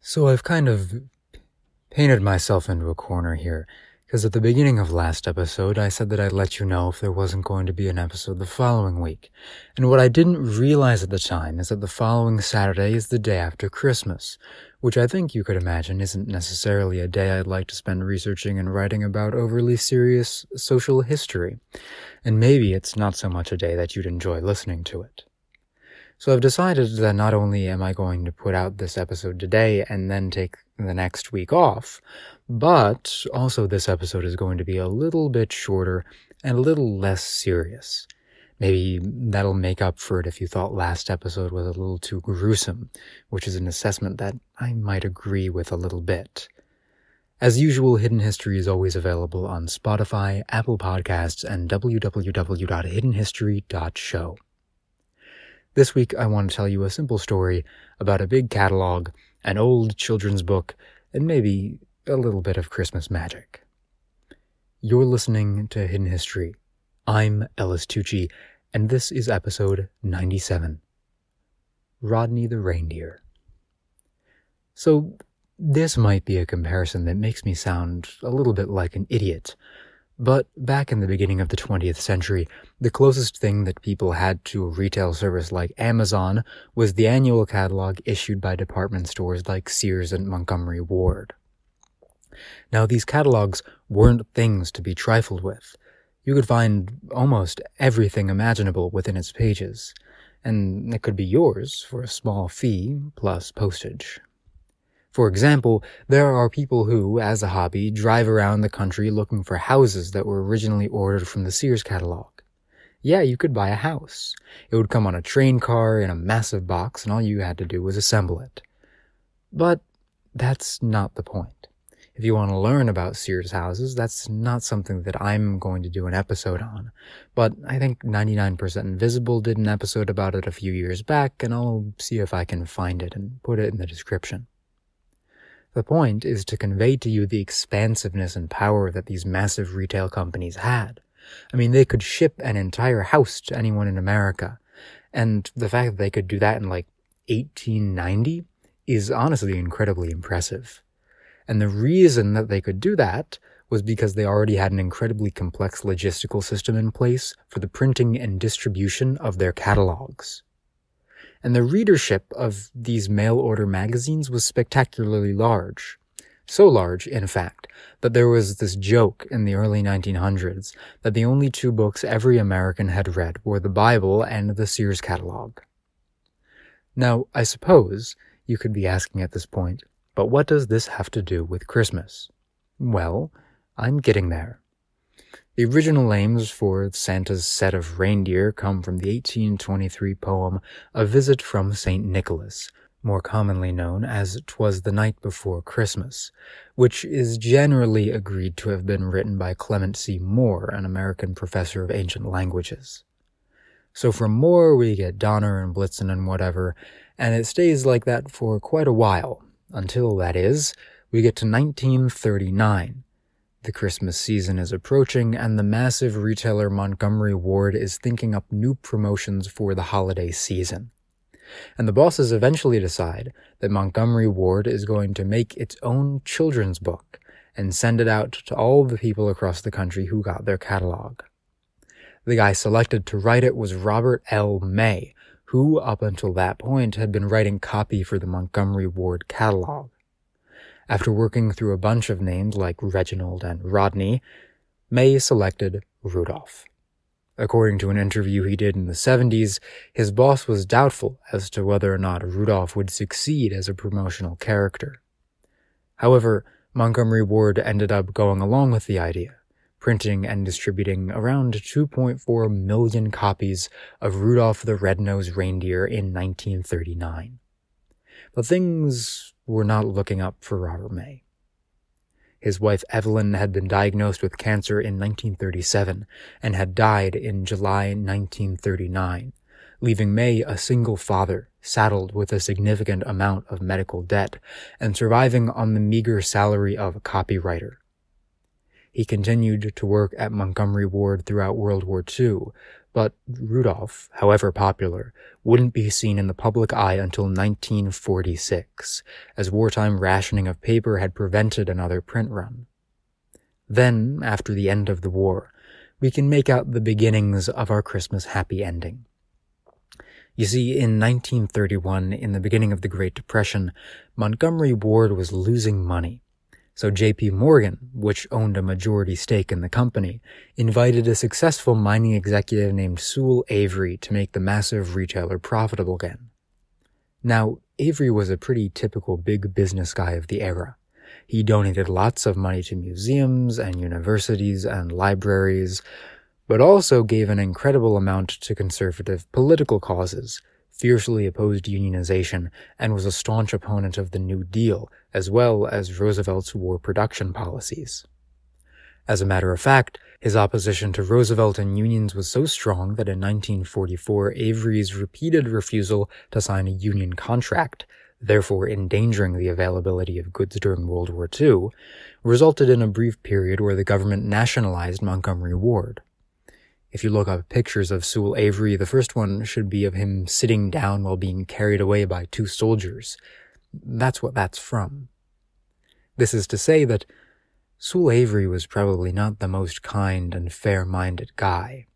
So I've kind of painted myself into a corner here, because at the beginning of last episode, I said that I'd let you know if there wasn't going to be an episode the following week. And what I didn't realize at the time is that the following Saturday is the day after Christmas, which I think you could imagine isn't necessarily a day I'd like to spend researching and writing about overly serious social history. And maybe it's not so much a day that you'd enjoy listening to it. So I've decided that not only am I going to put out this episode today and then take the next week off, but also this episode is going to be a little bit shorter and a little less serious. Maybe that'll make up for it if you thought last episode was a little too gruesome, which is an assessment that I might agree with a little bit. As usual, Hidden History is always available on Spotify, Apple Podcasts, and www.hiddenhistory.show. This week, I want to tell you a simple story about a big catalog, an old children's book, and maybe a little bit of Christmas magic. You're listening to Hidden History. I'm Ellis Tucci, and this is episode 97 Rodney the Reindeer. So, this might be a comparison that makes me sound a little bit like an idiot but back in the beginning of the 20th century, the closest thing that people had to a retail service like Amazon was the annual catalog issued by department stores like Sears and Montgomery Ward. Now, these catalogs weren't things to be trifled with. You could find almost everything imaginable within its pages, and it could be yours for a small fee plus postage. For example, there are people who, as a hobby, drive around the country looking for houses that were originally ordered from the Sears catalog. Yeah, you could buy a house. It would come on a train car in a massive box, and all you had to do was assemble it. But that's not the point. If you want to learn about Sears houses, that's not something that I'm going to do an episode on. But I think 99% Invisible did an episode about it a few years back, and I'll see if I can find it and put it in the description. The point is to convey to you the expansiveness and power that these massive retail companies had. I mean, they could ship an entire house to anyone in America. And the fact that they could do that in like 1890 is honestly incredibly impressive. And the reason that they could do that was because they already had an incredibly complex logistical system in place for the printing and distribution of their catalogs and the readership of these mail order magazines was spectacularly large. So large, in fact, that there was this joke in the early 1900s that the only two books every American had read were the Bible and the Sears catalog. Now, I suppose you could be asking at this point, but what does this have to do with Christmas? Well, I'm getting there. The original names for Santa's set of reindeer come from the 1823 poem A Visit from St. Nicholas, more commonly known as Twas the Night Before Christmas, which is generally agreed to have been written by Clement C. Moore, an American professor of ancient languages. So from Moore we get Donner and Blitzen and whatever, and it stays like that for quite a while, until, that is, we get to 1939 the Christmas season is approaching, and the massive retailer Montgomery Ward is thinking up new promotions for the holiday season. And the bosses eventually decide that Montgomery Ward is going to make its own children's book and send it out to all the people across the country who got their catalog. The guy selected to write it was Robert L. May, who up until that point had been writing copy for the Montgomery Ward catalog. After working through a bunch of names like Reginald and Rodney, May selected Rudolph. According to an interview he did in the 70s, his boss was doubtful as to whether or not Rudolph would succeed as a promotional character. However, Montgomery Ward ended up going along with the idea, printing and distributing around 2.4 million copies of Rudolph the Red-Nosed Reindeer in 1939. But things were not looking up for Robert May. His wife Evelyn had been diagnosed with cancer in 1937 and had died in July 1939, leaving May a single father, saddled with a significant amount of medical debt and surviving on the meager salary of a copywriter. He continued to work at Montgomery Ward throughout World War II, But Rudolph, however popular, wouldn't be seen in the public eye until 1946, as wartime rationing of paper had prevented another print run. Then, after the end of the war, we can make out the beginnings of our Christmas happy ending. You see, in 1931, in the beginning of the Great Depression, Montgomery Ward was losing money. So JP Morgan, which owned a majority stake in the company, invited a successful mining executive named Sewell Avery to make the massive retailer profitable again. Now, Avery was a pretty typical big business guy of the era. He donated lots of money to museums and universities and libraries, but also gave an incredible amount to conservative political causes, fiercely opposed unionization, and was a staunch opponent of the New Deal, as well as Roosevelt's war production policies. As a matter of fact, his opposition to Roosevelt and unions was so strong that in 1944 Avery's repeated refusal to sign a union contract, therefore endangering the availability of goods during World War II, resulted in a brief period where the government nationalized Montgomery Ward. If you look up pictures of Sewell Avery, the first one should be of him sitting down while being carried away by two soldiers. That's what that's from. This is to say that Sewell Avery was probably not the most kind and fair-minded guy.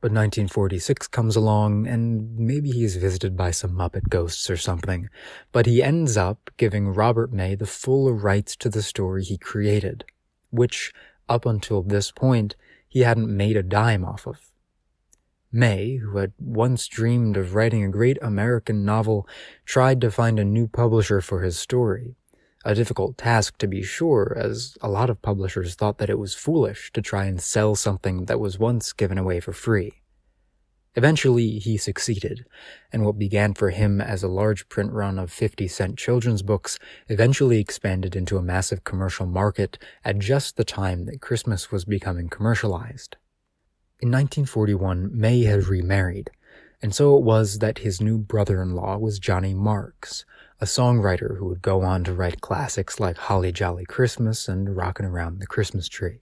But 1946 comes along, and maybe he's visited by some Muppet ghosts or something, but he ends up giving Robert May the full rights to the story he created, which, up until this point, he hadn't made a dime off of. May, who had once dreamed of writing a great American novel, tried to find a new publisher for his story. A difficult task to be sure, as a lot of publishers thought that it was foolish to try and sell something that was once given away for free. Eventually, he succeeded, and what began for him as a large print run of 50 cent children's books eventually expanded into a massive commercial market at just the time that Christmas was becoming commercialized. In 1941, May had remarried, and so it was that his new brother-in-law was Johnny Marks, a songwriter who would go on to write classics like Holly Jolly Christmas and Rockin' Around the Christmas Tree.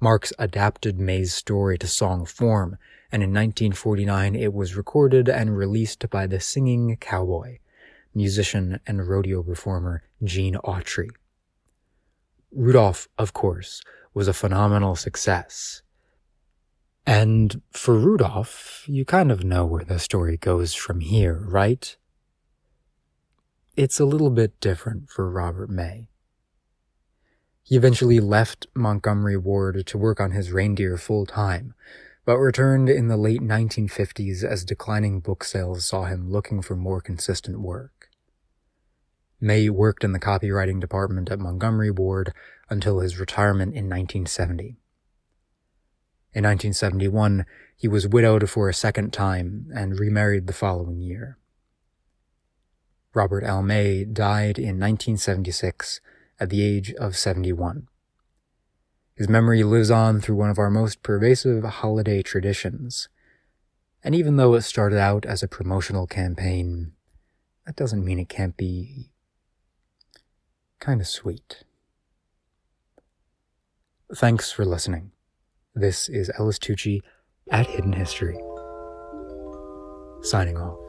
Marks adapted May's story to song form and in 1949 it was recorded and released by the singing cowboy, musician and rodeo performer Gene Autry. Rudolph, of course, was a phenomenal success. And for Rudolph, you kind of know where the story goes from here, right? It's a little bit different for Robert May. He eventually left Montgomery Ward to work on his reindeer full time, but returned in the late 1950s as declining book sales saw him looking for more consistent work. May worked in the copywriting department at Montgomery Ward until his retirement in 1970. In 1971, he was widowed for a second time and remarried the following year. Robert L. May died in 1976 at the age of 71. His memory lives on through one of our most pervasive holiday traditions. And even though it started out as a promotional campaign, that doesn't mean it can't be kind of sweet. Thanks for listening. This is Ellis Tucci at Hidden History. Signing off.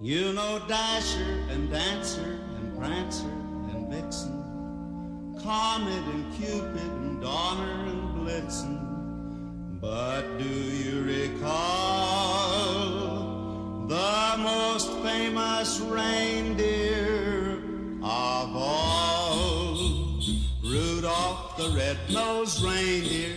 You know Dasher and Dancer and Prancer and Vixen Comet and Cupid and Donner and Blitzen. But do you recall the most famous reindeer of all? Rudolph the red-nosed reindeer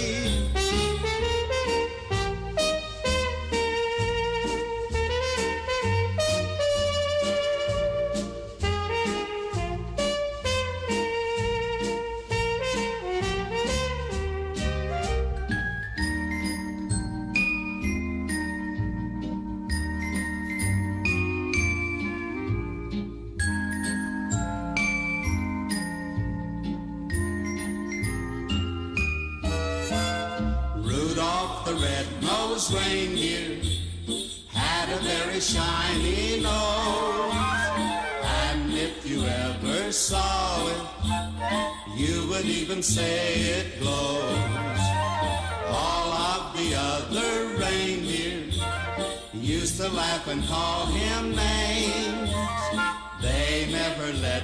Red-nosed reindeer had a very shiny nose. And if you ever saw it, you would even say it glows. All of the other reindeer used to laugh and call him names. They never let